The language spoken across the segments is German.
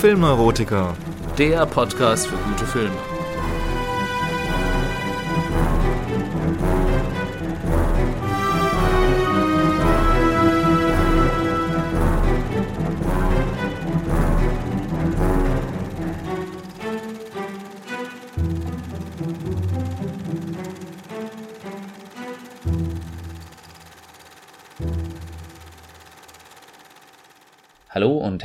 Filmneurotiker, der Podcast für gute Filme.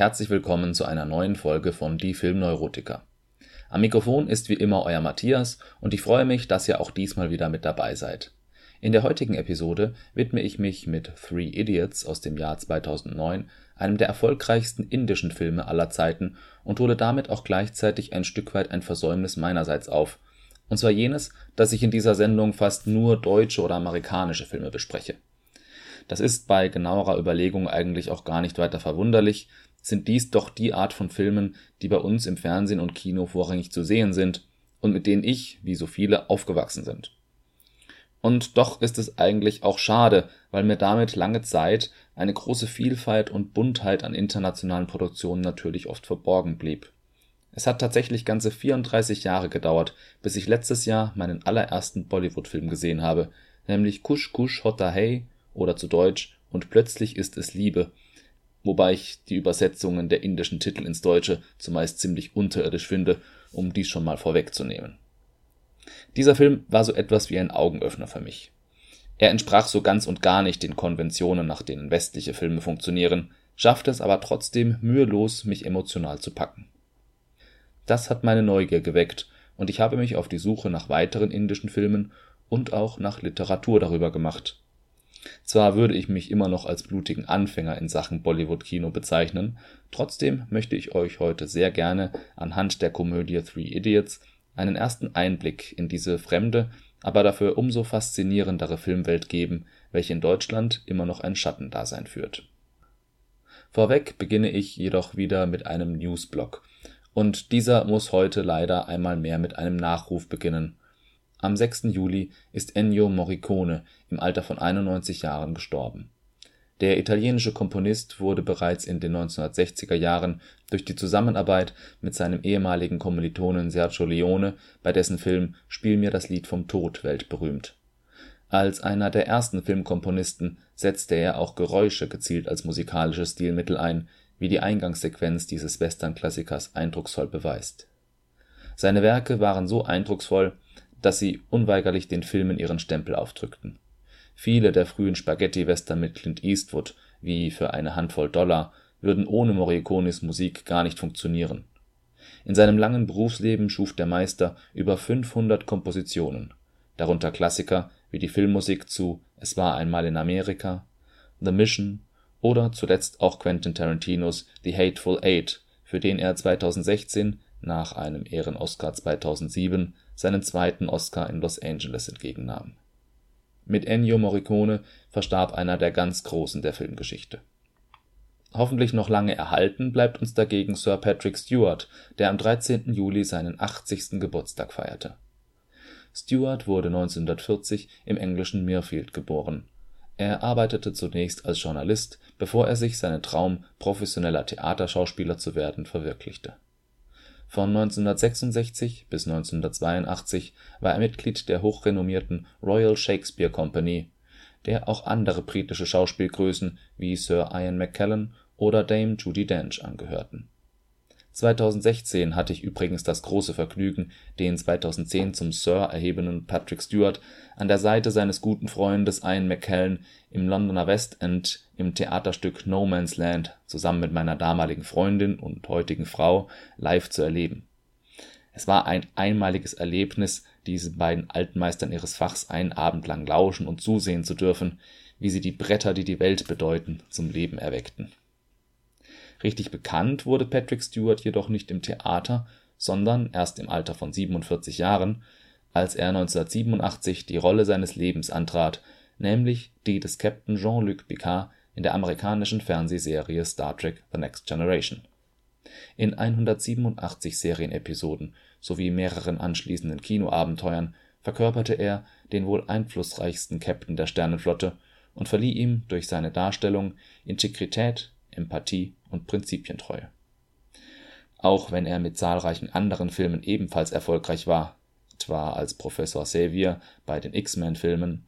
Herzlich willkommen zu einer neuen Folge von Die Filmneurotiker. Am Mikrofon ist wie immer euer Matthias und ich freue mich, dass ihr auch diesmal wieder mit dabei seid. In der heutigen Episode widme ich mich mit Three Idiots aus dem Jahr 2009, einem der erfolgreichsten indischen Filme aller Zeiten und hole damit auch gleichzeitig ein Stück weit ein Versäumnis meinerseits auf. Und zwar jenes, dass ich in dieser Sendung fast nur deutsche oder amerikanische Filme bespreche. Das ist bei genauerer Überlegung eigentlich auch gar nicht weiter verwunderlich, sind dies doch die Art von Filmen, die bei uns im Fernsehen und Kino vorrangig zu sehen sind und mit denen ich, wie so viele, aufgewachsen sind. Und doch ist es eigentlich auch schade, weil mir damit lange Zeit eine große Vielfalt und Buntheit an internationalen Produktionen natürlich oft verborgen blieb. Es hat tatsächlich ganze 34 Jahre gedauert, bis ich letztes Jahr meinen allerersten Bollywood-Film gesehen habe, nämlich Kush Kush Hota Hey oder zu Deutsch Und plötzlich ist es Liebe, wobei ich die Übersetzungen der indischen Titel ins Deutsche zumeist ziemlich unterirdisch finde, um dies schon mal vorwegzunehmen. Dieser Film war so etwas wie ein Augenöffner für mich. Er entsprach so ganz und gar nicht den Konventionen, nach denen westliche Filme funktionieren, schaffte es aber trotzdem mühelos, mich emotional zu packen. Das hat meine Neugier geweckt, und ich habe mich auf die Suche nach weiteren indischen Filmen und auch nach Literatur darüber gemacht. Zwar würde ich mich immer noch als blutigen Anfänger in Sachen Bollywood-Kino bezeichnen, trotzdem möchte ich euch heute sehr gerne anhand der Komödie Three Idiots einen ersten Einblick in diese fremde, aber dafür umso faszinierendere Filmwelt geben, welche in Deutschland immer noch ein Schattendasein führt. Vorweg beginne ich jedoch wieder mit einem Newsblock, und dieser muss heute leider einmal mehr mit einem Nachruf beginnen am 6. Juli ist Ennio Morricone im Alter von 91 Jahren gestorben. Der italienische Komponist wurde bereits in den 1960er Jahren durch die Zusammenarbeit mit seinem ehemaligen Kommilitonen Sergio Leone bei dessen Film Spiel mir das Lied vom Tod weltberühmt. Als einer der ersten Filmkomponisten setzte er auch Geräusche gezielt als musikalisches Stilmittel ein, wie die Eingangssequenz dieses Western-Klassikers eindrucksvoll beweist. Seine Werke waren so eindrucksvoll dass sie unweigerlich den Filmen ihren Stempel aufdrückten. Viele der frühen Spaghetti-Western mit Clint Eastwood, wie Für eine Handvoll Dollar, würden ohne Morricones Musik gar nicht funktionieren. In seinem langen Berufsleben schuf der Meister über 500 Kompositionen, darunter Klassiker wie die Filmmusik zu Es war einmal in Amerika, The Mission oder zuletzt auch Quentin Tarantinos The Hateful Eight, für den er 2016 nach einem Ehren-Oscar 2007 seinen zweiten Oscar in Los Angeles entgegennahm. Mit Ennio Morricone verstarb einer der ganz Großen der Filmgeschichte. Hoffentlich noch lange erhalten bleibt uns dagegen Sir Patrick Stewart, der am 13. Juli seinen 80. Geburtstag feierte. Stewart wurde 1940 im englischen Mirfield geboren. Er arbeitete zunächst als Journalist, bevor er sich seinen Traum, professioneller Theaterschauspieler zu werden, verwirklichte von 1966 bis 1982 war er Mitglied der hochrenommierten Royal Shakespeare Company, der auch andere britische Schauspielgrößen wie Sir Ian McKellen oder Dame Judi Dench angehörten 2016 hatte ich übrigens das große Vergnügen, den 2010 zum Sir erhebenen Patrick Stewart an der Seite seines guten Freundes Ian McKellen im Londoner West End im Theaterstück No Man's Land zusammen mit meiner damaligen Freundin und heutigen Frau live zu erleben. Es war ein einmaliges Erlebnis, diesen beiden Altmeistern ihres Fachs einen Abend lang lauschen und zusehen zu dürfen, wie sie die Bretter, die die Welt bedeuten, zum Leben erweckten Richtig bekannt wurde Patrick Stewart jedoch nicht im Theater, sondern erst im Alter von 47 Jahren, als er 1987 die Rolle seines Lebens antrat, nämlich die des Captain Jean-Luc Picard in der amerikanischen Fernsehserie Star Trek The Next Generation. In 187 Serienepisoden sowie mehreren anschließenden Kinoabenteuern verkörperte er den wohl einflussreichsten Captain der Sternenflotte und verlieh ihm durch seine Darstellung Integrität, Empathie und Prinzipientreue. Auch wenn er mit zahlreichen anderen Filmen ebenfalls erfolgreich war, etwa als Professor Xavier bei den X-Men-Filmen,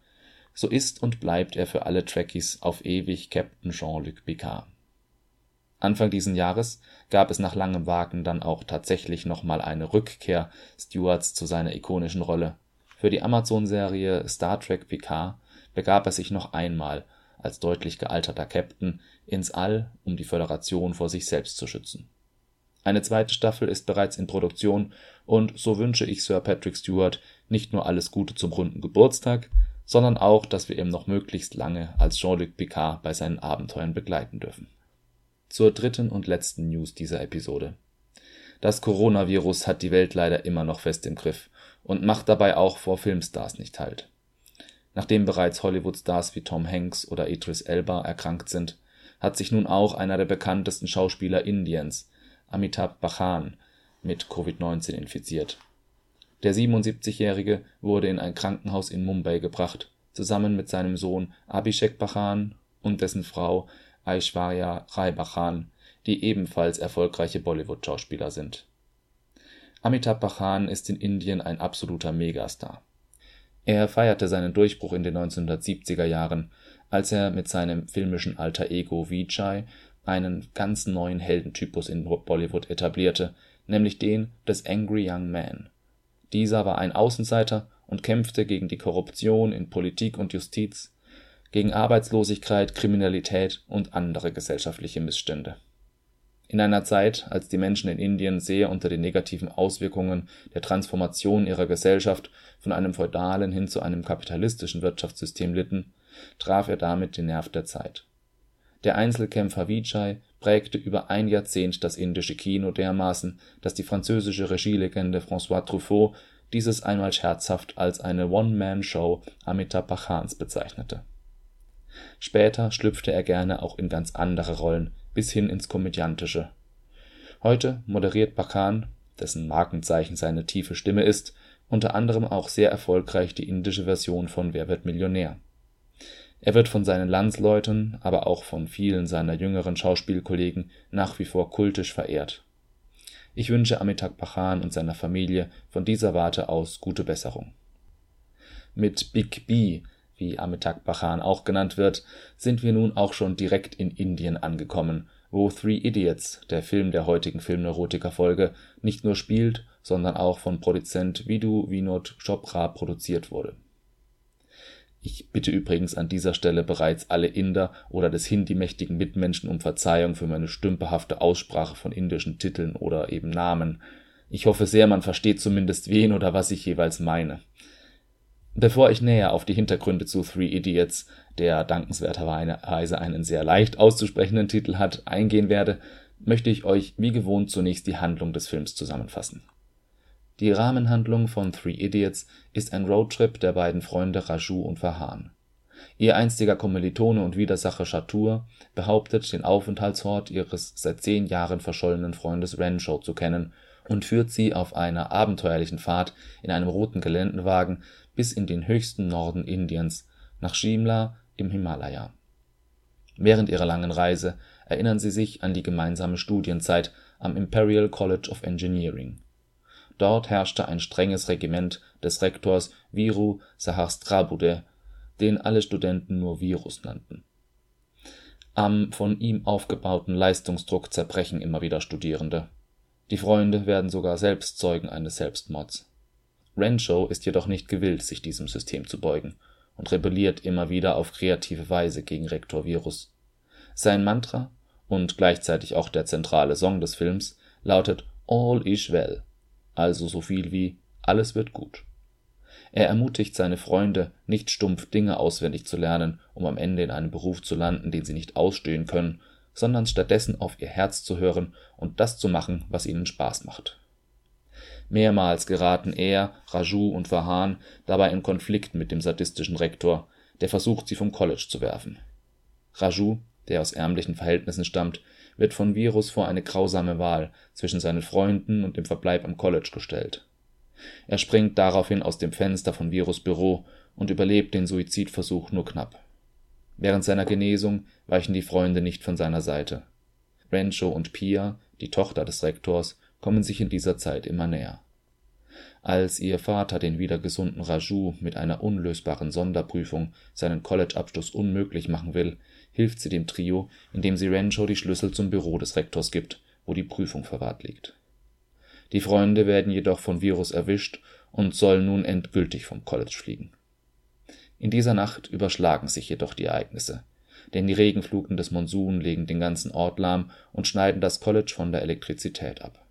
so ist und bleibt er für alle Trekkies auf ewig Captain Jean-Luc Picard. Anfang diesen Jahres gab es nach langem Wagen dann auch tatsächlich nochmal eine Rückkehr Stewarts zu seiner ikonischen Rolle. Für die Amazon-Serie Star Trek Picard begab er sich noch einmal als deutlich gealterter Captain ins All, um die Föderation vor sich selbst zu schützen. Eine zweite Staffel ist bereits in Produktion und so wünsche ich Sir Patrick Stewart nicht nur alles Gute zum runden Geburtstag, sondern auch, dass wir ihn noch möglichst lange als Jean-Luc Picard bei seinen Abenteuern begleiten dürfen. Zur dritten und letzten News dieser Episode. Das Coronavirus hat die Welt leider immer noch fest im Griff und macht dabei auch vor Filmstars nicht halt. Nachdem bereits Hollywood-Stars wie Tom Hanks oder Idris Elba erkrankt sind, hat sich nun auch einer der bekanntesten Schauspieler Indiens, Amitabh Bachchan, mit Covid-19 infiziert. Der 77-Jährige wurde in ein Krankenhaus in Mumbai gebracht, zusammen mit seinem Sohn Abhishek Bachchan und dessen Frau Aishwarya Rai Bachchan, die ebenfalls erfolgreiche Bollywood-Schauspieler sind. Amitabh Bachchan ist in Indien ein absoluter Megastar. Er feierte seinen Durchbruch in den 1970er Jahren, als er mit seinem filmischen Alter Ego Vijay einen ganz neuen Heldentypus in Bollywood etablierte, nämlich den des Angry Young Man. Dieser war ein Außenseiter und kämpfte gegen die Korruption in Politik und Justiz, gegen Arbeitslosigkeit, Kriminalität und andere gesellschaftliche Missstände. In einer Zeit, als die Menschen in Indien sehr unter den negativen Auswirkungen der Transformation ihrer Gesellschaft von einem feudalen hin zu einem kapitalistischen Wirtschaftssystem litten, traf er damit den Nerv der Zeit. Der Einzelkämpfer Vijay prägte über ein Jahrzehnt das indische Kino dermaßen, dass die französische Regielegende François Truffaut dieses einmal scherzhaft als eine One-Man-Show Amitabh Bachchans bezeichnete Später schlüpfte er gerne auch in ganz andere Rollen, bis hin ins Komödiantische. Heute moderiert Bachchan, dessen Markenzeichen seine tiefe Stimme ist, unter anderem auch sehr erfolgreich die indische Version von Wer wird Millionär. Er wird von seinen Landsleuten, aber auch von vielen seiner jüngeren Schauspielkollegen nach wie vor kultisch verehrt. Ich wünsche Amitabh Bachchan und seiner Familie von dieser Warte aus gute Besserung. Mit Big B wie Amitabh Bachchan auch genannt wird, sind wir nun auch schon direkt in Indien angekommen, wo Three Idiots, der Film der heutigen Filmneurotiker-Folge, nicht nur spielt, sondern auch von Produzent Vidhu Vinod Chopra produziert wurde. Ich bitte übrigens an dieser Stelle bereits alle Inder oder des Hindi-mächtigen Mitmenschen um Verzeihung für meine stümperhafte Aussprache von indischen Titeln oder eben Namen. Ich hoffe sehr, man versteht zumindest wen oder was ich jeweils meine. Bevor ich näher auf die Hintergründe zu Three Idiots, der dankenswerterweise einen sehr leicht auszusprechenden Titel hat, eingehen werde, möchte ich euch wie gewohnt zunächst die Handlung des Films zusammenfassen. Die Rahmenhandlung von Three Idiots ist ein Roadtrip der beiden Freunde Raju und Farhan. Ihr einstiger Kommilitone und Widersacher Chatur behauptet, den Aufenthaltsort ihres seit zehn Jahren verschollenen Freundes Renshaw zu kennen und führt sie auf einer abenteuerlichen Fahrt in einem roten Geländewagen bis in den höchsten Norden Indiens, nach Shimla im Himalaya. Während ihrer langen Reise erinnern sie sich an die gemeinsame Studienzeit am Imperial College of Engineering. Dort herrschte ein strenges Regiment des Rektors Viru Sahasrabuddhe, den alle Studenten nur Virus nannten. Am von ihm aufgebauten Leistungsdruck zerbrechen immer wieder Studierende. Die Freunde werden sogar selbst Zeugen eines Selbstmords Renshaw ist jedoch nicht gewillt, sich diesem System zu beugen und rebelliert immer wieder auf kreative Weise gegen Rektor Virus. Sein Mantra und gleichzeitig auch der zentrale Song des Films lautet All is well, also so viel wie Alles wird gut. Er ermutigt seine Freunde, nicht stumpf Dinge auswendig zu lernen, um am Ende in einem Beruf zu landen, den sie nicht ausstehen können, sondern stattdessen auf ihr Herz zu hören und das zu machen, was ihnen Spaß macht Mehrmals geraten er, Raju und Farhan dabei in Konflikt mit dem sadistischen Rektor, der versucht, sie vom College zu werfen. Raju, der aus ärmlichen Verhältnissen stammt, wird von Virus vor eine grausame Wahl zwischen seinen Freunden und dem Verbleib am College gestellt. Er springt daraufhin aus dem Fenster von Virus Büro und überlebt den Suizidversuch nur knapp. Während seiner Genesung weichen die Freunde nicht von seiner Seite. Rancho und Pia, die Tochter des Rektors, kommen sich in dieser Zeit immer näher. Als ihr Vater den wieder gesunden Raju mit einer unlösbaren Sonderprüfung seinen College-Abschluss unmöglich machen will, hilft sie dem Trio, indem sie Rancho die Schlüssel zum Büro des Rektors gibt, wo die Prüfung verwahrt liegt. Die Freunde werden jedoch von Virus erwischt und sollen nun endgültig vom College fliegen. In dieser Nacht überschlagen sich jedoch die Ereignisse, denn die Regenfluten des Monsun legen den ganzen Ort lahm und schneiden das College von der Elektrizität ab.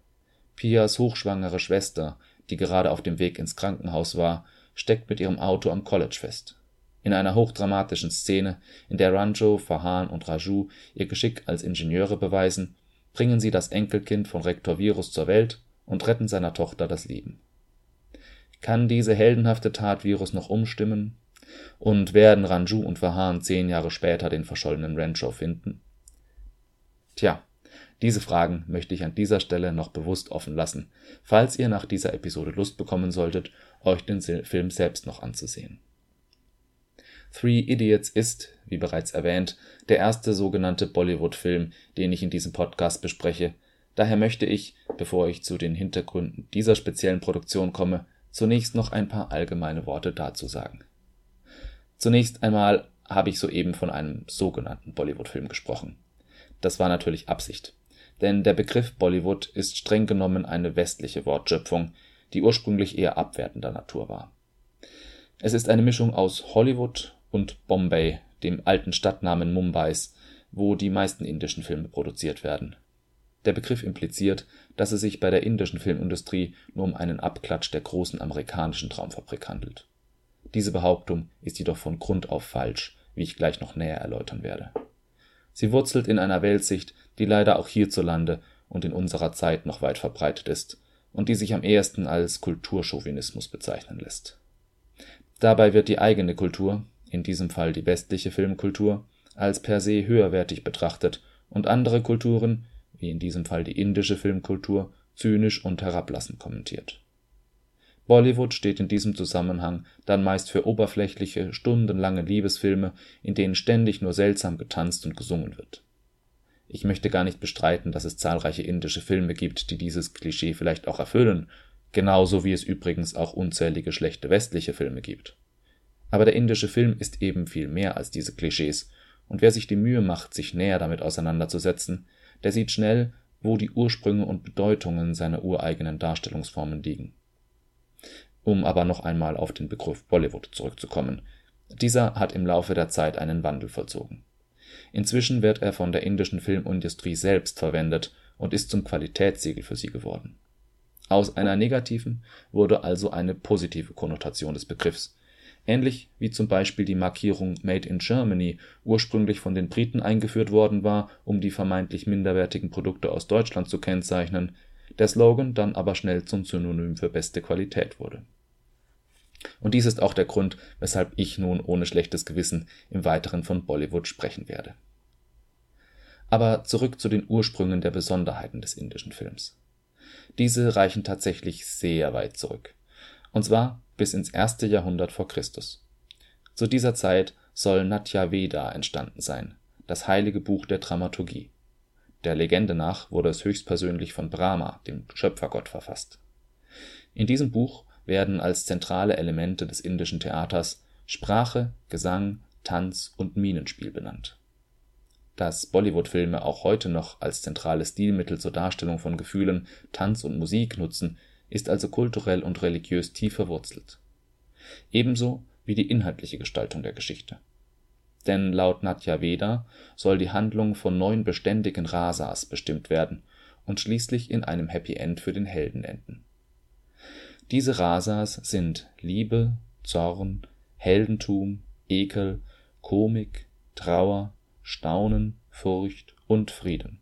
Pias hochschwangere Schwester die gerade auf dem Weg ins Krankenhaus war, steckt mit ihrem Auto am College fest. In einer hochdramatischen Szene, in der Ranjo, Farhan und Raju ihr Geschick als Ingenieure beweisen, bringen sie das Enkelkind von Rektor Virus zur Welt und retten seiner Tochter das Leben. Kann diese heldenhafte Tat Virus noch umstimmen? Und werden Ranju und Farhan zehn Jahre später den verschollenen Rancho finden? Tja, diese Fragen möchte ich an dieser Stelle noch bewusst offen lassen, falls ihr nach dieser Episode Lust bekommen solltet, euch den Film selbst noch anzusehen. Three Idiots ist, wie bereits erwähnt, der erste sogenannte Bollywood-Film, den ich in diesem Podcast bespreche. Daher möchte ich, bevor ich zu den Hintergründen dieser speziellen Produktion komme, zunächst noch ein paar allgemeine Worte dazu sagen. Zunächst einmal habe ich soeben von einem sogenannten Bollywood-Film gesprochen. Das war natürlich Absicht denn der Begriff Bollywood ist streng genommen eine westliche Wortschöpfung, die ursprünglich eher abwertender Natur war. Es ist eine Mischung aus Hollywood und Bombay, dem alten Stadtnamen Mumbais, wo die meisten indischen Filme produziert werden. Der Begriff impliziert, dass es sich bei der indischen Filmindustrie nur um einen Abklatsch der großen amerikanischen Traumfabrik handelt. Diese Behauptung ist jedoch von Grund auf falsch, wie ich gleich noch näher erläutern werde Sie wurzelt in einer Weltsicht, die leider auch hierzulande und in unserer Zeit noch weit verbreitet ist und die sich am ehesten als Kulturchauvinismus bezeichnen lässt. Dabei wird die eigene Kultur, in diesem Fall die westliche Filmkultur, als per se höherwertig betrachtet und andere Kulturen, wie in diesem Fall die indische Filmkultur, zynisch und herablassend kommentiert Bollywood steht in diesem Zusammenhang dann meist für oberflächliche, stundenlange Liebesfilme, in denen ständig nur seltsam getanzt und gesungen wird. Ich möchte gar nicht bestreiten, dass es zahlreiche indische Filme gibt, die dieses Klischee vielleicht auch erfüllen, genauso wie es übrigens auch unzählige schlechte westliche Filme gibt. Aber der indische Film ist eben viel mehr als diese Klischees, und wer sich die Mühe macht, sich näher damit auseinanderzusetzen, der sieht schnell, wo die Ursprünge und Bedeutungen seiner ureigenen Darstellungsformen liegen um aber noch einmal auf den Begriff Bollywood zurückzukommen. Dieser hat im Laufe der Zeit einen Wandel vollzogen. Inzwischen wird er von der indischen Filmindustrie selbst verwendet und ist zum Qualitätssiegel für sie geworden. Aus einer negativen wurde also eine positive Konnotation des Begriffs, ähnlich wie zum Beispiel die Markierung Made in Germany ursprünglich von den Briten eingeführt worden war, um die vermeintlich minderwertigen Produkte aus Deutschland zu kennzeichnen, der Slogan dann aber schnell zum Synonym für beste Qualität wurde und dies ist auch der Grund, weshalb ich nun ohne schlechtes Gewissen im Weiteren von Bollywood sprechen werde. Aber zurück zu den Ursprüngen der Besonderheiten des indischen Films. Diese reichen tatsächlich sehr weit zurück, und zwar bis ins erste Jahrhundert vor Christus. Zu dieser Zeit soll Natya Veda entstanden sein, das heilige Buch der Dramaturgie. Der Legende nach wurde es höchstpersönlich von Brahma, dem Schöpfergott, verfasst. In diesem Buch werden als zentrale Elemente des indischen Theaters Sprache, Gesang, Tanz und Mienenspiel benannt. Dass Bollywood-Filme auch heute noch als zentrales Stilmittel zur Darstellung von Gefühlen Tanz und Musik nutzen, ist also kulturell und religiös tief verwurzelt. Ebenso wie die inhaltliche Gestaltung der Geschichte. Denn laut Natya Veda soll die Handlung von neun beständigen Rasas bestimmt werden und schließlich in einem Happy End für den Helden enden diese Rasas sind Liebe, Zorn, Heldentum, Ekel, Komik, Trauer, Staunen, Furcht und Frieden.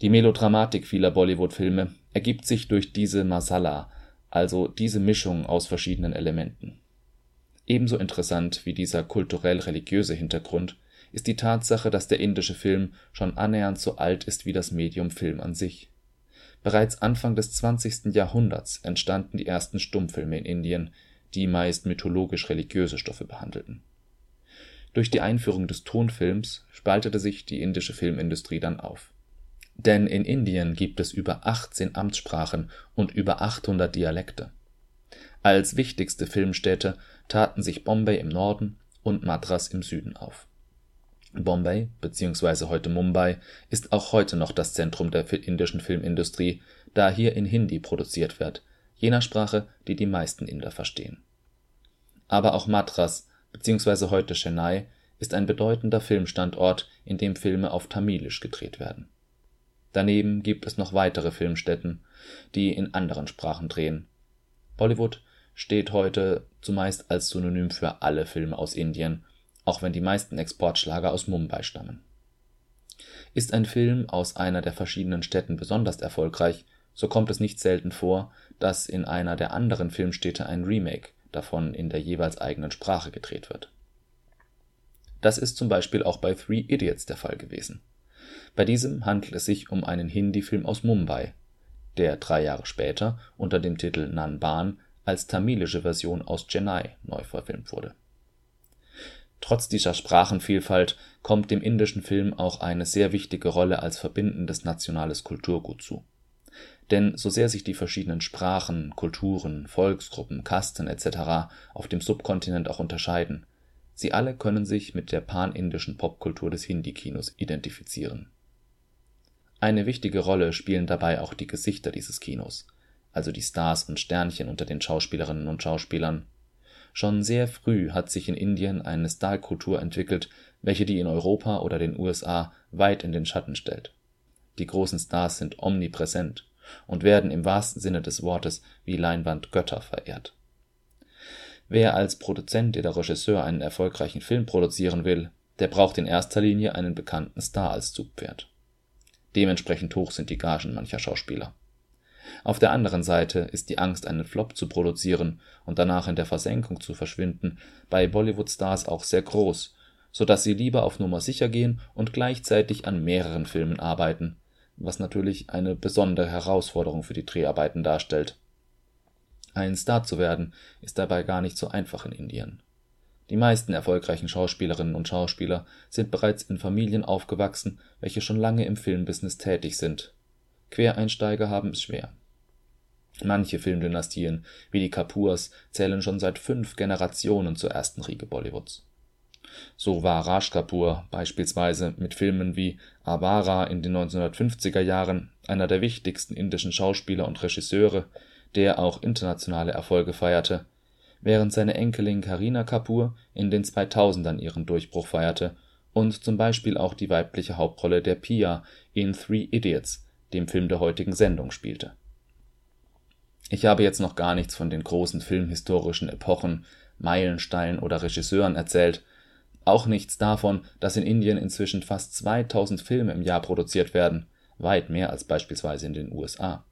Die Melodramatik vieler Bollywood-Filme ergibt sich durch diese Masala, also diese Mischung aus verschiedenen Elementen. Ebenso interessant wie dieser kulturell-religiöse Hintergrund ist die Tatsache, dass der indische Film schon annähernd so alt ist wie das Medium Film an sich Bereits Anfang des 20. Jahrhunderts entstanden die ersten Stummfilme in Indien, die meist mythologisch-religiöse Stoffe behandelten. Durch die Einführung des Tonfilms spaltete sich die indische Filmindustrie dann auf. Denn in Indien gibt es über 18 Amtssprachen und über 800 Dialekte. Als wichtigste Filmstädte taten sich Bombay im Norden und Madras im Süden auf. Bombay bzw. heute Mumbai ist auch heute noch das Zentrum der indischen Filmindustrie, da hier in Hindi produziert wird, jener Sprache, die die meisten Inder verstehen. Aber auch Madras bzw. heute Chennai ist ein bedeutender Filmstandort, in dem Filme auf Tamilisch gedreht werden. Daneben gibt es noch weitere Filmstätten, die in anderen Sprachen drehen. Bollywood steht heute zumeist als Synonym für alle Filme aus Indien, auch wenn die meisten Exportschlager aus Mumbai stammen. Ist ein Film aus einer der verschiedenen Städten besonders erfolgreich, so kommt es nicht selten vor, dass in einer der anderen Filmstädte ein Remake davon in der jeweils eigenen Sprache gedreht wird. Das ist zum Beispiel auch bei Three Idiots der Fall gewesen. Bei diesem handelt es sich um einen Hindi-Film aus Mumbai, der drei Jahre später unter dem Titel Nanban als tamilische Version aus Chennai neu verfilmt wurde. Trotz dieser Sprachenvielfalt kommt dem indischen Film auch eine sehr wichtige Rolle als verbindendes nationales Kulturgut zu. Denn so sehr sich die verschiedenen Sprachen, Kulturen, Volksgruppen, Kasten etc. auf dem Subkontinent auch unterscheiden, sie alle können sich mit der panindischen Popkultur des Hindi-Kinos identifizieren. Eine wichtige Rolle spielen dabei auch die Gesichter dieses Kinos also die Stars und Sternchen unter den Schauspielerinnen und Schauspielern. Schon sehr früh hat sich in Indien eine Starkultur entwickelt, welche die in Europa oder den USA weit in den Schatten stellt. Die großen Stars sind omnipräsent und werden im wahrsten Sinne des Wortes wie Leinwandgötter verehrt. Wer als Produzent oder Regisseur einen erfolgreichen Film produzieren will, der braucht in erster Linie einen bekannten Star als Zugpferd. Dementsprechend hoch sind die Gagen mancher Schauspieler auf der anderen Seite ist die Angst, einen Flop zu produzieren und danach in der Versenkung zu verschwinden, bei Bollywood-Stars auch sehr groß, so dass sie lieber auf Nummer sicher gehen und gleichzeitig an mehreren Filmen arbeiten, was natürlich eine besondere Herausforderung für die Dreharbeiten darstellt. Ein Star zu werden ist dabei gar nicht so einfach in Indien. Die meisten erfolgreichen Schauspielerinnen und Schauspieler sind bereits in Familien aufgewachsen, welche schon lange im Filmbusiness tätig sind. Quereinsteiger haben es schwer Manche Filmdynastien, wie die Kapurs, zählen schon seit fünf Generationen zur ersten Riege Bollywoods. So war Raj Kapoor beispielsweise mit Filmen wie Avara in den 1950er Jahren einer der wichtigsten indischen Schauspieler und Regisseure, der auch internationale Erfolge feierte, während seine Enkelin Kareena Kapoor in den 2000ern ihren Durchbruch feierte und zum Beispiel auch die weibliche Hauptrolle der Pia in Three Idiots, dem Film der heutigen Sendung, spielte ich habe jetzt noch gar nichts von den großen filmhistorischen Epochen, Meilensteinen oder Regisseuren erzählt, auch nichts davon, dass in Indien inzwischen fast 2000 Filme im Jahr produziert werden, weit mehr als beispielsweise in den USA.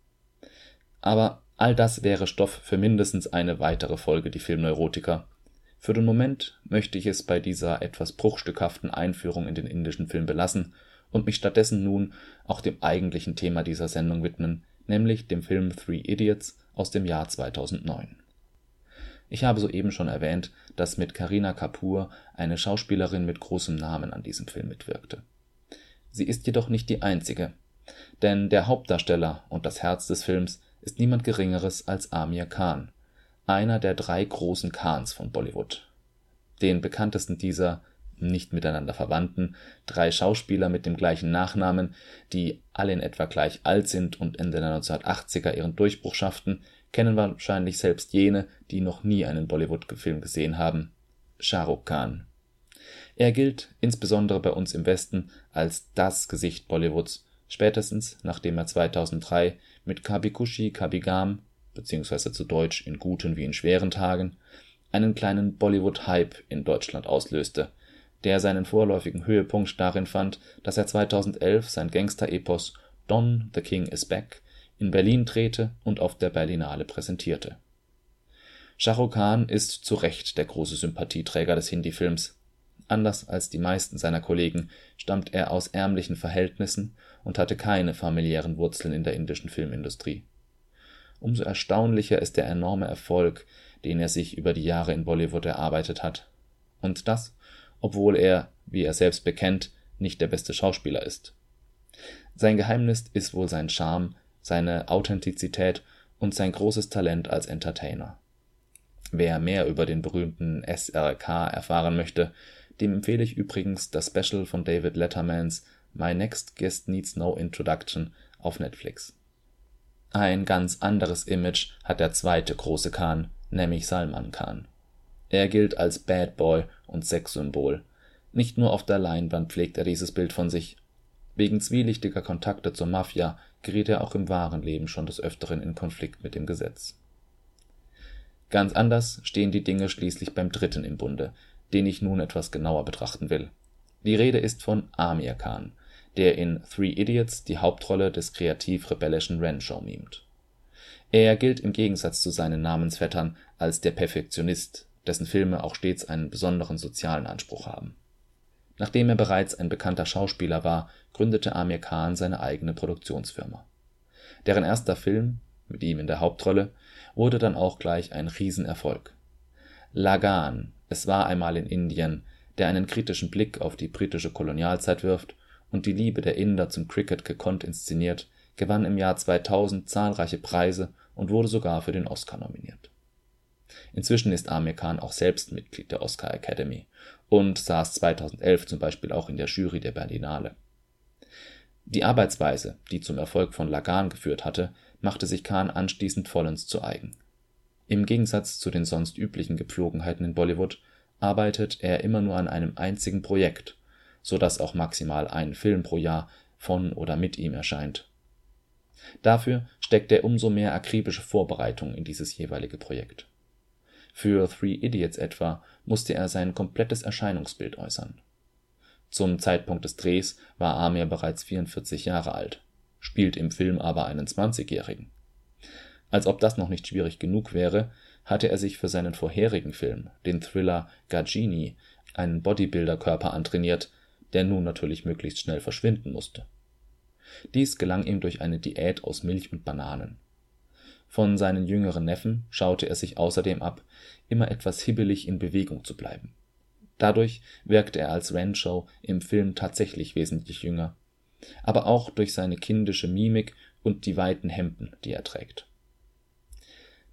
Aber all das wäre Stoff für mindestens eine weitere Folge Die Filmneurotiker. Für den Moment möchte ich es bei dieser etwas bruchstückhaften Einführung in den indischen Film belassen und mich stattdessen nun auch dem eigentlichen Thema dieser Sendung widmen, nämlich dem Film Three Idiots aus dem Jahr 2009. Ich habe soeben schon erwähnt, dass mit Karina Kapoor eine Schauspielerin mit großem Namen an diesem Film mitwirkte. Sie ist jedoch nicht die einzige, denn der Hauptdarsteller und das Herz des Films ist niemand Geringeres als Amir Khan, einer der drei großen Khans von Bollywood. Den bekanntesten dieser nicht miteinander verwandten, drei Schauspieler mit dem gleichen Nachnamen, die alle in etwa gleich alt sind und Ende der 1980er ihren Durchbruch schafften, kennen wahrscheinlich selbst jene, die noch nie einen Bollywood-Film gesehen haben. Shah Rukh Khan. Er gilt, insbesondere bei uns im Westen, als das Gesicht Bollywoods, spätestens nachdem er 2003 mit Kabikushi Kabigam, beziehungsweise zu Deutsch in guten wie in schweren Tagen, einen kleinen Bollywood-Hype in Deutschland auslöste der seinen vorläufigen Höhepunkt darin fand, dass er 2011 sein Gangster-Epos Don – The King is Back in Berlin drehte und auf der Berlinale präsentierte. Shah Khan ist zu Recht der große Sympathieträger des Hindi-Films. Anders als die meisten seiner Kollegen stammt er aus ärmlichen Verhältnissen und hatte keine familiären Wurzeln in der indischen Filmindustrie. Umso erstaunlicher ist der enorme Erfolg, den er sich über die Jahre in Bollywood erarbeitet hat. Und das obwohl er, wie er selbst bekennt, nicht der beste Schauspieler ist. Sein Geheimnis ist wohl sein Charme, seine Authentizität und sein großes Talent als Entertainer. Wer mehr über den berühmten SRK erfahren möchte, dem empfehle ich übrigens das Special von David Lettermans My Next Guest Needs No Introduction auf Netflix. Ein ganz anderes Image hat der zweite große Khan, nämlich Salman Khan. Er gilt als Bad Boy und Sexsymbol. Nicht nur auf der Leinwand pflegt er dieses Bild von sich. Wegen zwielichtiger Kontakte zur Mafia geriet er auch im wahren Leben schon des Öfteren in Konflikt mit dem Gesetz. Ganz anders stehen die Dinge schließlich beim Dritten im Bunde, den ich nun etwas genauer betrachten will. Die Rede ist von Amir Khan, der in Three Idiots die Hauptrolle des kreativ-rebellischen Renshaw mimt. Er gilt im Gegensatz zu seinen Namensvettern als der Perfektionist, dessen Filme auch stets einen besonderen sozialen Anspruch haben. Nachdem er bereits ein bekannter Schauspieler war, gründete Amir Khan seine eigene Produktionsfirma. Deren erster Film, mit ihm in der Hauptrolle, wurde dann auch gleich ein Riesenerfolg. Lagan es war einmal in Indien, der einen kritischen Blick auf die britische Kolonialzeit wirft und die Liebe der Inder zum Cricket gekonnt inszeniert, gewann im Jahr 2000 zahlreiche Preise und wurde sogar für den Oscar nominiert. Inzwischen ist Amir Khan auch selbst Mitglied der Oscar Academy und saß 2011 zum Beispiel auch in der Jury der Berlinale. Die Arbeitsweise, die zum Erfolg von Lagan geführt hatte, machte sich Khan anschließend vollends zu eigen im Gegensatz zu den sonst üblichen Gepflogenheiten in Bollywood arbeitet er immer nur an einem einzigen Projekt, so dass auch maximal ein Film pro Jahr von oder mit ihm erscheint. Dafür steckt er umso mehr akribische Vorbereitung in dieses jeweilige Projekt. Für Three Idiots etwa musste er sein komplettes Erscheinungsbild äußern. Zum Zeitpunkt des Drehs war Amir bereits 44 Jahre alt, spielt im Film aber einen 20-Jährigen als ob das noch nicht schwierig genug wäre, hatte er sich für seinen vorherigen Film, den Thriller Gajini, einen Bodybuilder-Körper antrainiert, der nun natürlich möglichst schnell verschwinden musste. Dies gelang ihm durch eine Diät aus Milch und Bananen. Von seinen jüngeren Neffen schaute er sich außerdem ab, immer etwas hibbelig in Bewegung zu bleiben. Dadurch wirkte er als Renshaw im Film tatsächlich wesentlich jünger, aber auch durch seine kindische Mimik und die weiten Hemden, die er trägt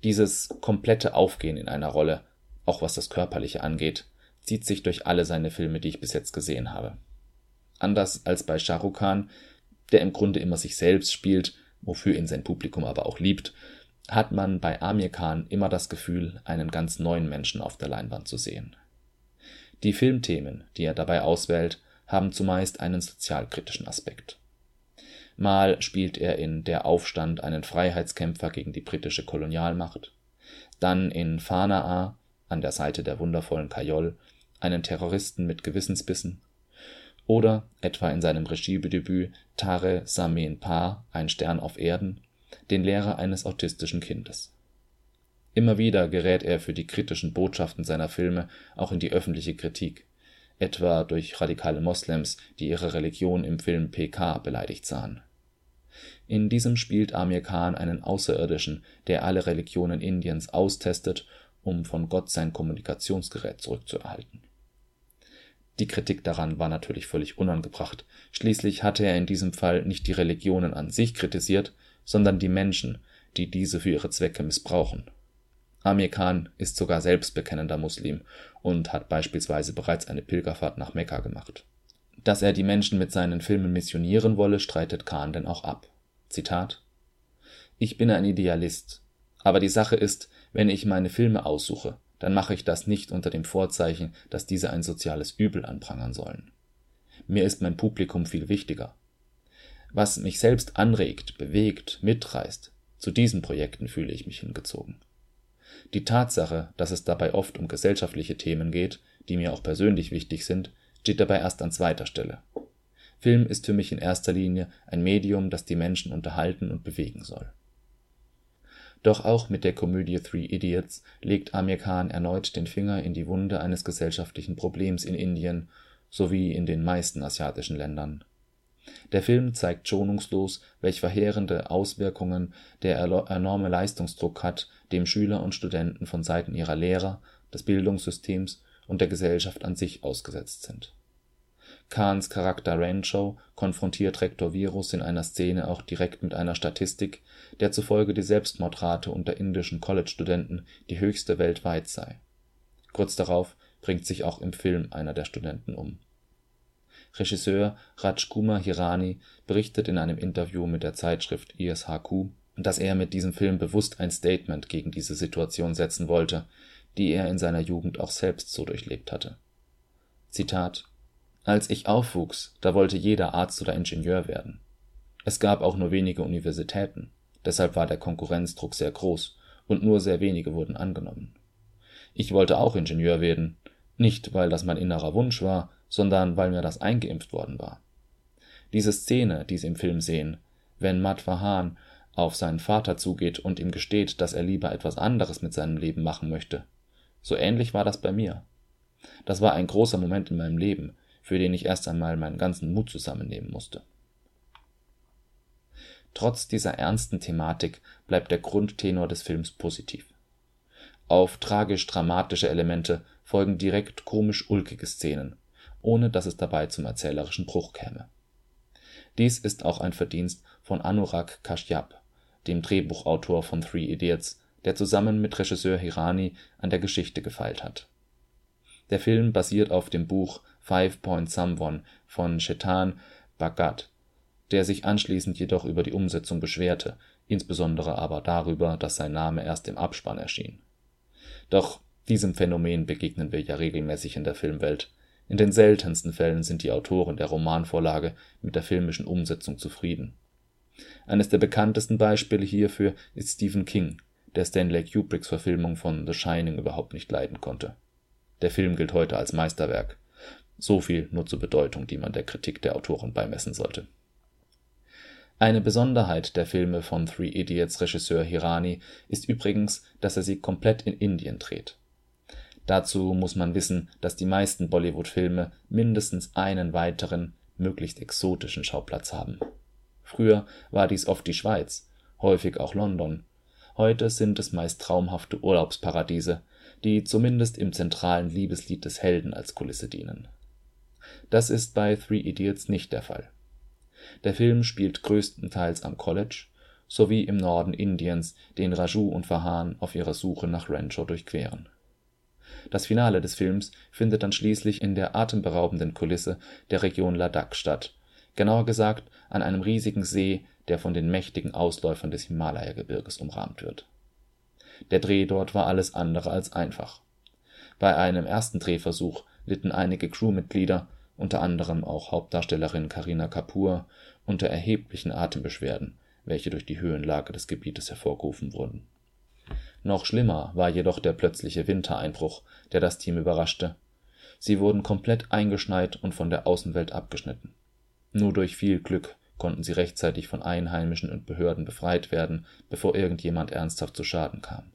dieses komplette Aufgehen in einer Rolle, auch was das Körperliche angeht, zieht sich durch alle seine Filme, die ich bis jetzt gesehen habe. Anders als bei Shah Rukh Khan, der im Grunde immer sich selbst spielt, wofür ihn sein Publikum aber auch liebt, hat man bei Amir Khan immer das Gefühl, einen ganz neuen Menschen auf der Leinwand zu sehen. Die Filmthemen, die er dabei auswählt, haben zumeist einen sozialkritischen Aspekt. Mal spielt er in Der Aufstand einen Freiheitskämpfer gegen die britische Kolonialmacht, dann in Fanaa an der Seite der wundervollen Kajol einen Terroristen mit Gewissensbissen oder etwa in seinem Regiedebüt Tare Samen Pa Ein Stern auf Erden den Lehrer eines autistischen Kindes. Immer wieder gerät er für die kritischen Botschaften seiner Filme auch in die öffentliche Kritik, etwa durch radikale Moslems, die ihre Religion im Film PK beleidigt sahen in diesem spielt Amir Khan einen Außerirdischen, der alle Religionen Indiens austestet, um von Gott sein Kommunikationsgerät zurückzuerhalten. Die Kritik daran war natürlich völlig unangebracht, schließlich hatte er in diesem Fall nicht die Religionen an sich kritisiert, sondern die Menschen, die diese für ihre Zwecke missbrauchen. Amir Khan ist sogar selbst bekennender Muslim und hat beispielsweise bereits eine Pilgerfahrt nach Mekka gemacht. Dass er die Menschen mit seinen Filmen missionieren wolle, streitet Khan denn auch ab Zitat: Ich bin ein Idealist, aber die Sache ist, wenn ich meine Filme aussuche, dann mache ich das nicht unter dem Vorzeichen, dass diese ein soziales Übel anprangern sollen. Mir ist mein Publikum viel wichtiger. Was mich selbst anregt, bewegt, mitreißt, zu diesen Projekten fühle ich mich hingezogen. Die Tatsache, dass es dabei oft um gesellschaftliche Themen geht, die mir auch persönlich wichtig sind, steht dabei erst an zweiter Stelle Film ist für mich in erster Linie ein Medium, das die Menschen unterhalten und bewegen soll. Doch auch mit der Komödie Three Idiots legt Amir Khan erneut den Finger in die Wunde eines gesellschaftlichen Problems in Indien sowie in den meisten asiatischen Ländern. Der Film zeigt schonungslos, welch verheerende Auswirkungen der enorme Leistungsdruck hat, dem Schüler und Studenten von Seiten ihrer Lehrer, des Bildungssystems und der Gesellschaft an sich ausgesetzt sind Khans Charakter Rancho konfrontiert Rektor Virus in einer Szene auch direkt mit einer Statistik, der zufolge die Selbstmordrate unter indischen College-Studenten die höchste weltweit sei. Kurz darauf bringt sich auch im Film einer der Studenten um. Regisseur Rajkumar Hirani berichtet in einem Interview mit der Zeitschrift ISHQ, dass er mit diesem Film bewusst ein Statement gegen diese Situation setzen wollte, die er in seiner Jugend auch selbst so durchlebt hatte. Zitat Als ich aufwuchs, da wollte jeder Arzt oder Ingenieur werden. Es gab auch nur wenige Universitäten, deshalb war der Konkurrenzdruck sehr groß und nur sehr wenige wurden angenommen. Ich wollte auch Ingenieur werden, nicht weil das mein innerer Wunsch war, sondern weil mir das eingeimpft worden war. Diese Szene, die Sie im Film sehen, wenn Matwahan auf seinen Vater zugeht und ihm gesteht, dass er lieber etwas anderes mit seinem Leben machen möchte. So ähnlich war das bei mir. Das war ein großer Moment in meinem Leben, für den ich erst einmal meinen ganzen Mut zusammennehmen musste. Trotz dieser ernsten Thematik bleibt der Grundtenor des Films positiv. Auf tragisch-dramatische Elemente folgen direkt komisch-ulkige Szenen, ohne dass es dabei zum erzählerischen Bruch käme. Dies ist auch ein Verdienst von Anurag Kashyap, dem Drehbuchautor von Three Idiots, der zusammen mit Regisseur Hirani an der Geschichte gefeilt hat. Der Film basiert auf dem Buch Five Point Someone von Chetan Bhagat, der sich anschließend jedoch über die Umsetzung beschwerte, insbesondere aber darüber, dass sein Name erst im Abspann erschien. Doch diesem Phänomen begegnen wir ja regelmäßig in der Filmwelt. In den seltensten Fällen sind die Autoren der Romanvorlage mit der filmischen Umsetzung zufrieden eines der bekanntesten Beispiele hierfür ist Stephen King, der Stanley Kubricks Verfilmung von The Shining überhaupt nicht leiden konnte. Der Film gilt heute als Meisterwerk. So viel nur zur Bedeutung, die man der Kritik der Autoren beimessen sollte. Eine Besonderheit der Filme von Three Idiots Regisseur Hirani ist übrigens, dass er sie komplett in Indien dreht. Dazu muss man wissen, dass die meisten Bollywood-Filme mindestens einen weiteren, möglichst exotischen Schauplatz haben Früher war dies oft die Schweiz, häufig auch London. Heute sind es meist traumhafte Urlaubsparadiese, die zumindest im zentralen Liebeslied des Helden als Kulisse dienen. Das ist bei Three Idiots nicht der Fall. Der Film spielt größtenteils am College sowie im Norden Indiens, den Raju und Farhan auf ihrer Suche nach Rancho durchqueren. Das Finale des Films findet dann schließlich in der atemberaubenden Kulisse der Region Ladakh statt genauer gesagt an einem riesigen See, der von den mächtigen Ausläufern des Himalaya-Gebirges umrahmt wird. Der Dreh dort war alles andere als einfach. Bei einem ersten Drehversuch litten einige Crewmitglieder, unter anderem auch Hauptdarstellerin Karina Kapoor, unter erheblichen Atembeschwerden, welche durch die Höhenlage des Gebietes hervorgerufen wurden. Noch schlimmer war jedoch der plötzliche Wintereinbruch, der das Team überraschte. Sie wurden komplett eingeschneit und von der Außenwelt abgeschnitten nur durch viel Glück konnten sie rechtzeitig von Einheimischen und Behörden befreit werden, bevor irgendjemand ernsthaft zu Schaden kam.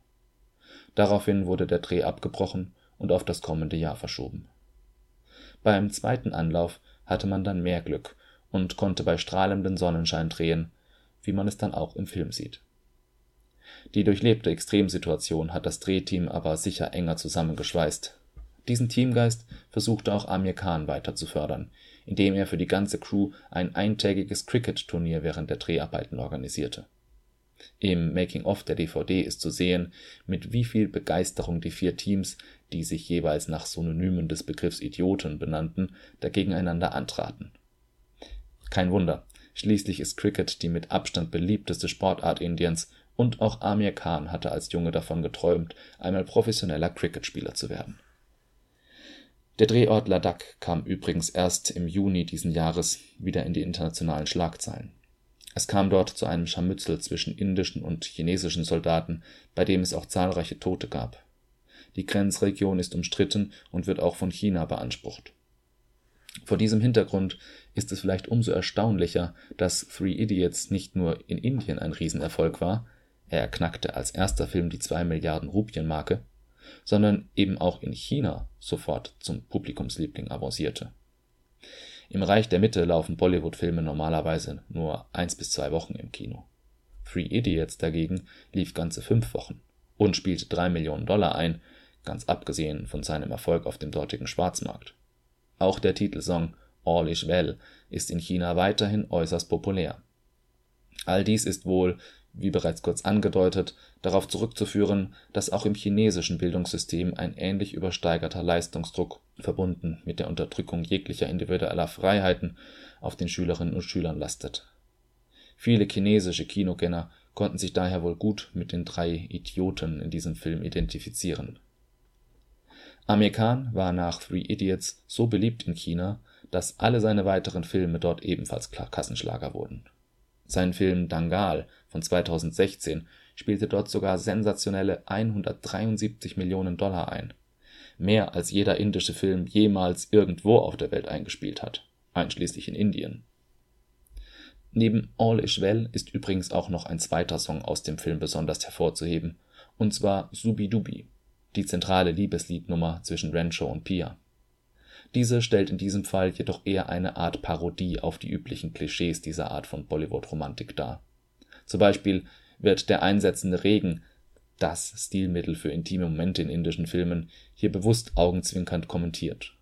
Daraufhin wurde der Dreh abgebrochen und auf das kommende Jahr verschoben. Beim zweiten Anlauf hatte man dann mehr Glück und konnte bei strahlendem Sonnenschein drehen, wie man es dann auch im Film sieht. Die durchlebte Extremsituation hat das Drehteam aber sicher enger zusammengeschweißt. Diesen Teamgeist versuchte auch Amir Khan weiter zu fördern, indem er für die ganze Crew ein eintägiges Cricket-Turnier während der Dreharbeiten organisierte. Im Making-of der DVD ist zu sehen, mit wie viel Begeisterung die vier Teams, die sich jeweils nach Synonymen des Begriffs Idioten benannten, dagegeneinander antraten. Kein Wunder, schließlich ist Cricket die mit Abstand beliebteste Sportart Indiens und auch Amir Khan hatte als Junge davon geträumt, einmal professioneller Cricketspieler zu werden der Drehort Ladakh kam übrigens erst im Juni diesen Jahres wieder in die internationalen Schlagzeilen. Es kam dort zu einem Scharmützel zwischen indischen und chinesischen Soldaten, bei dem es auch zahlreiche Tote gab. Die Grenzregion ist umstritten und wird auch von China beansprucht. Vor diesem Hintergrund ist es vielleicht umso erstaunlicher, dass Three Idiots nicht nur in Indien ein Riesenerfolg war (er knackte als erster Film die zwei Milliarden Rupien-Marke sondern eben auch in China sofort zum Publikumsliebling avancierte. Im Reich der Mitte laufen Bollywood-Filme normalerweise nur eins bis zwei Wochen im Kino. Three Idiots dagegen lief ganze fünf Wochen und spielte drei Millionen Dollar ein, ganz abgesehen von seinem Erfolg auf dem dortigen Schwarzmarkt. Auch der Titelsong All is Well ist in China weiterhin äußerst populär. All dies ist wohl, wie bereits kurz angedeutet, darauf zurückzuführen, dass auch im chinesischen Bildungssystem ein ähnlich übersteigerter Leistungsdruck, verbunden mit der Unterdrückung jeglicher individueller Freiheiten, auf den Schülerinnen und Schülern lastet. Viele chinesische Kinogänger konnten sich daher wohl gut mit den drei Idioten in diesem Film identifizieren. Amir Khan war nach Three Idiots so beliebt in China, dass alle seine weiteren Filme dort ebenfalls Kassenschlager wurden. Sein Film Dangal von 2016 spielte dort sogar sensationelle 173 Millionen Dollar ein, mehr als jeder indische Film jemals irgendwo auf der Welt eingespielt hat, einschließlich in Indien. Neben All Is Well ist übrigens auch noch ein zweiter Song aus dem Film besonders hervorzuheben, und zwar Subi-Dubi, die zentrale Liebesliednummer zwischen Rancho und Pia. Diese stellt in diesem Fall jedoch eher eine Art Parodie auf die üblichen Klischees dieser Art von Bollywood-Romantik dar. Zum Beispiel wird der einsetzende Regen, das Stilmittel für intime Momente in indischen Filmen, hier bewusst augenzwinkernd kommentiert.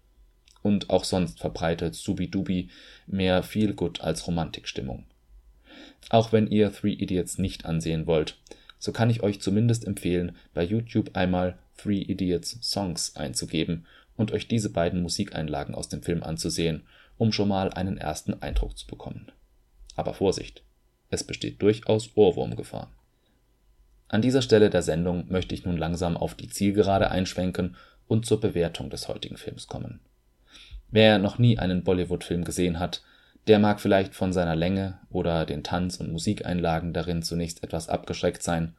Und auch sonst verbreitet Subi-Dubi mehr Feelgood als Romantikstimmung. Auch wenn ihr Three Idiots nicht ansehen wollt, so kann ich euch zumindest empfehlen, bei YouTube einmal Three Idiots Songs einzugeben und euch diese beiden Musikeinlagen aus dem Film anzusehen, um schon mal einen ersten Eindruck zu bekommen. Aber Vorsicht, es besteht durchaus Ohrwurmgefahr. An dieser Stelle der Sendung möchte ich nun langsam auf die Zielgerade einschwenken und zur Bewertung des heutigen Films kommen. Wer noch nie einen Bollywood-Film gesehen hat, der mag vielleicht von seiner Länge oder den Tanz- und Musikeinlagen darin zunächst etwas abgeschreckt sein.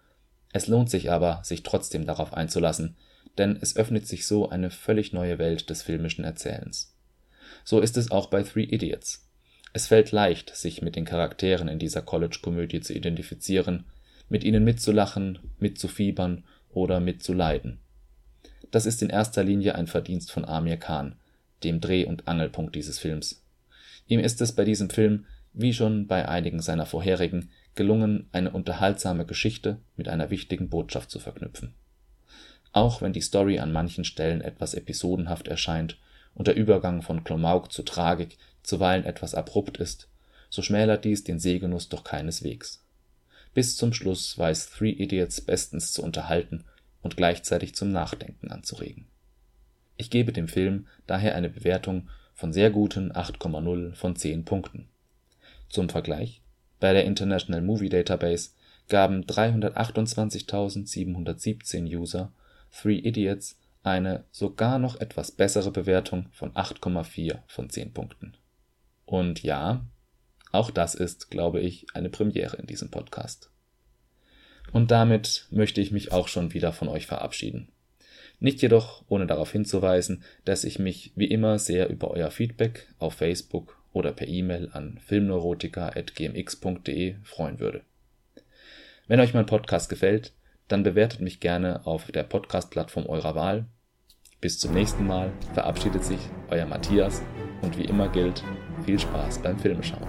Es lohnt sich aber, sich trotzdem darauf einzulassen, denn es öffnet sich so eine völlig neue Welt des filmischen Erzählens. So ist es auch bei Three Idiots. Es fällt leicht, sich mit den Charakteren in dieser College-Komödie zu identifizieren, mit ihnen mitzulachen, mitzufiebern oder mitzuleiden. Das ist in erster Linie ein Verdienst von Amir Khan, dem Dreh- und Angelpunkt dieses Films. Ihm ist es bei diesem Film, wie schon bei einigen seiner vorherigen, gelungen, eine unterhaltsame Geschichte mit einer wichtigen Botschaft zu verknüpfen. Auch wenn die Story an manchen Stellen etwas episodenhaft erscheint und der Übergang von Klamauk zu Tragik zuweilen etwas abrupt ist, so schmälert dies den Sehgenuss doch keineswegs. Bis zum Schluss weiß Three Idiots bestens zu unterhalten und gleichzeitig zum Nachdenken anzuregen. Ich gebe dem Film daher eine Bewertung von sehr guten 8,0 von 10 Punkten. Zum Vergleich: Bei der International Movie Database gaben 328.717 User Three Idiots eine sogar noch etwas bessere Bewertung von 8,4 von 10 Punkten. Und ja, auch das ist, glaube ich, eine Premiere in diesem Podcast. Und damit möchte ich mich auch schon wieder von euch verabschieden. Nicht jedoch ohne darauf hinzuweisen, dass ich mich wie immer sehr über euer Feedback auf Facebook oder per E-Mail an filmneurotica.gmx.de freuen würde. Wenn euch mein Podcast gefällt, dann bewertet mich gerne auf der Podcast-Plattform eurer Wahl. Bis zum nächsten Mal verabschiedet sich euer Matthias und wie immer gilt, viel Spaß beim Filmeschauen.